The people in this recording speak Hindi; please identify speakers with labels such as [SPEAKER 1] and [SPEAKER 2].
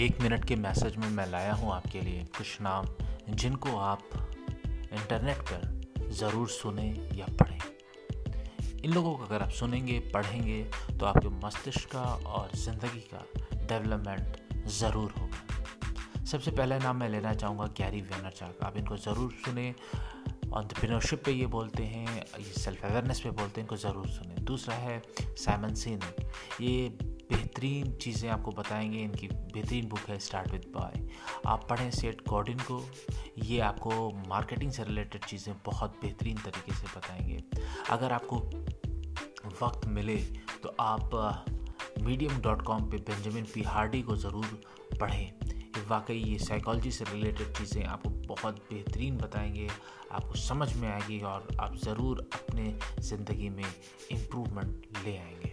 [SPEAKER 1] एक मिनट के मैसेज में मैं लाया हूँ आपके लिए कुछ नाम, जिनको आप इंटरनेट पर ज़रूर सुने या पढ़ें। इन लोगों को अगर आप सुनेंगे, पढ़ेंगे तो आपके मस्तिष्क का और ज़िंदगी का डेवलपमेंट ज़रूर होगा। सबसे पहला नाम मैं लेना चाहूँगा, गैरी वेनरचाक। आप इनको ज़रूर सुने। ऑन्टरप्रीनरशिप पे ये बोलते हैं, ये सेल्फ अवेयरनेस पे बोलते हैं, इनको ज़रूर सुने। दूसरा है साइमन सिन ये बेहतरीन चीज़ें आपको बताएँगे, इनकी बेहतरीन बुक है स्टार्ट विद बाय आप पढ़ें सेट गॉर्डन को, ये आपको मार्केटिंग से रिलेटेड चीज़ें बहुत बेहतरीन तरीके से बताएँगे। अगर आपको वक्त मिले तो आप मीडियम डॉट कॉम पर बेंजामिन पी हार्डी को ज़रूर पढ़ें। वाकई ये साइकोलॉजी से रिलेटेड चीज़ें आपको बहुत बेहतरीन बताएँगे, आपको समझ में आएगी और आप ज़रूर अपने ज़िंदगी में इम्प्रूवमेंट ले आएँगे।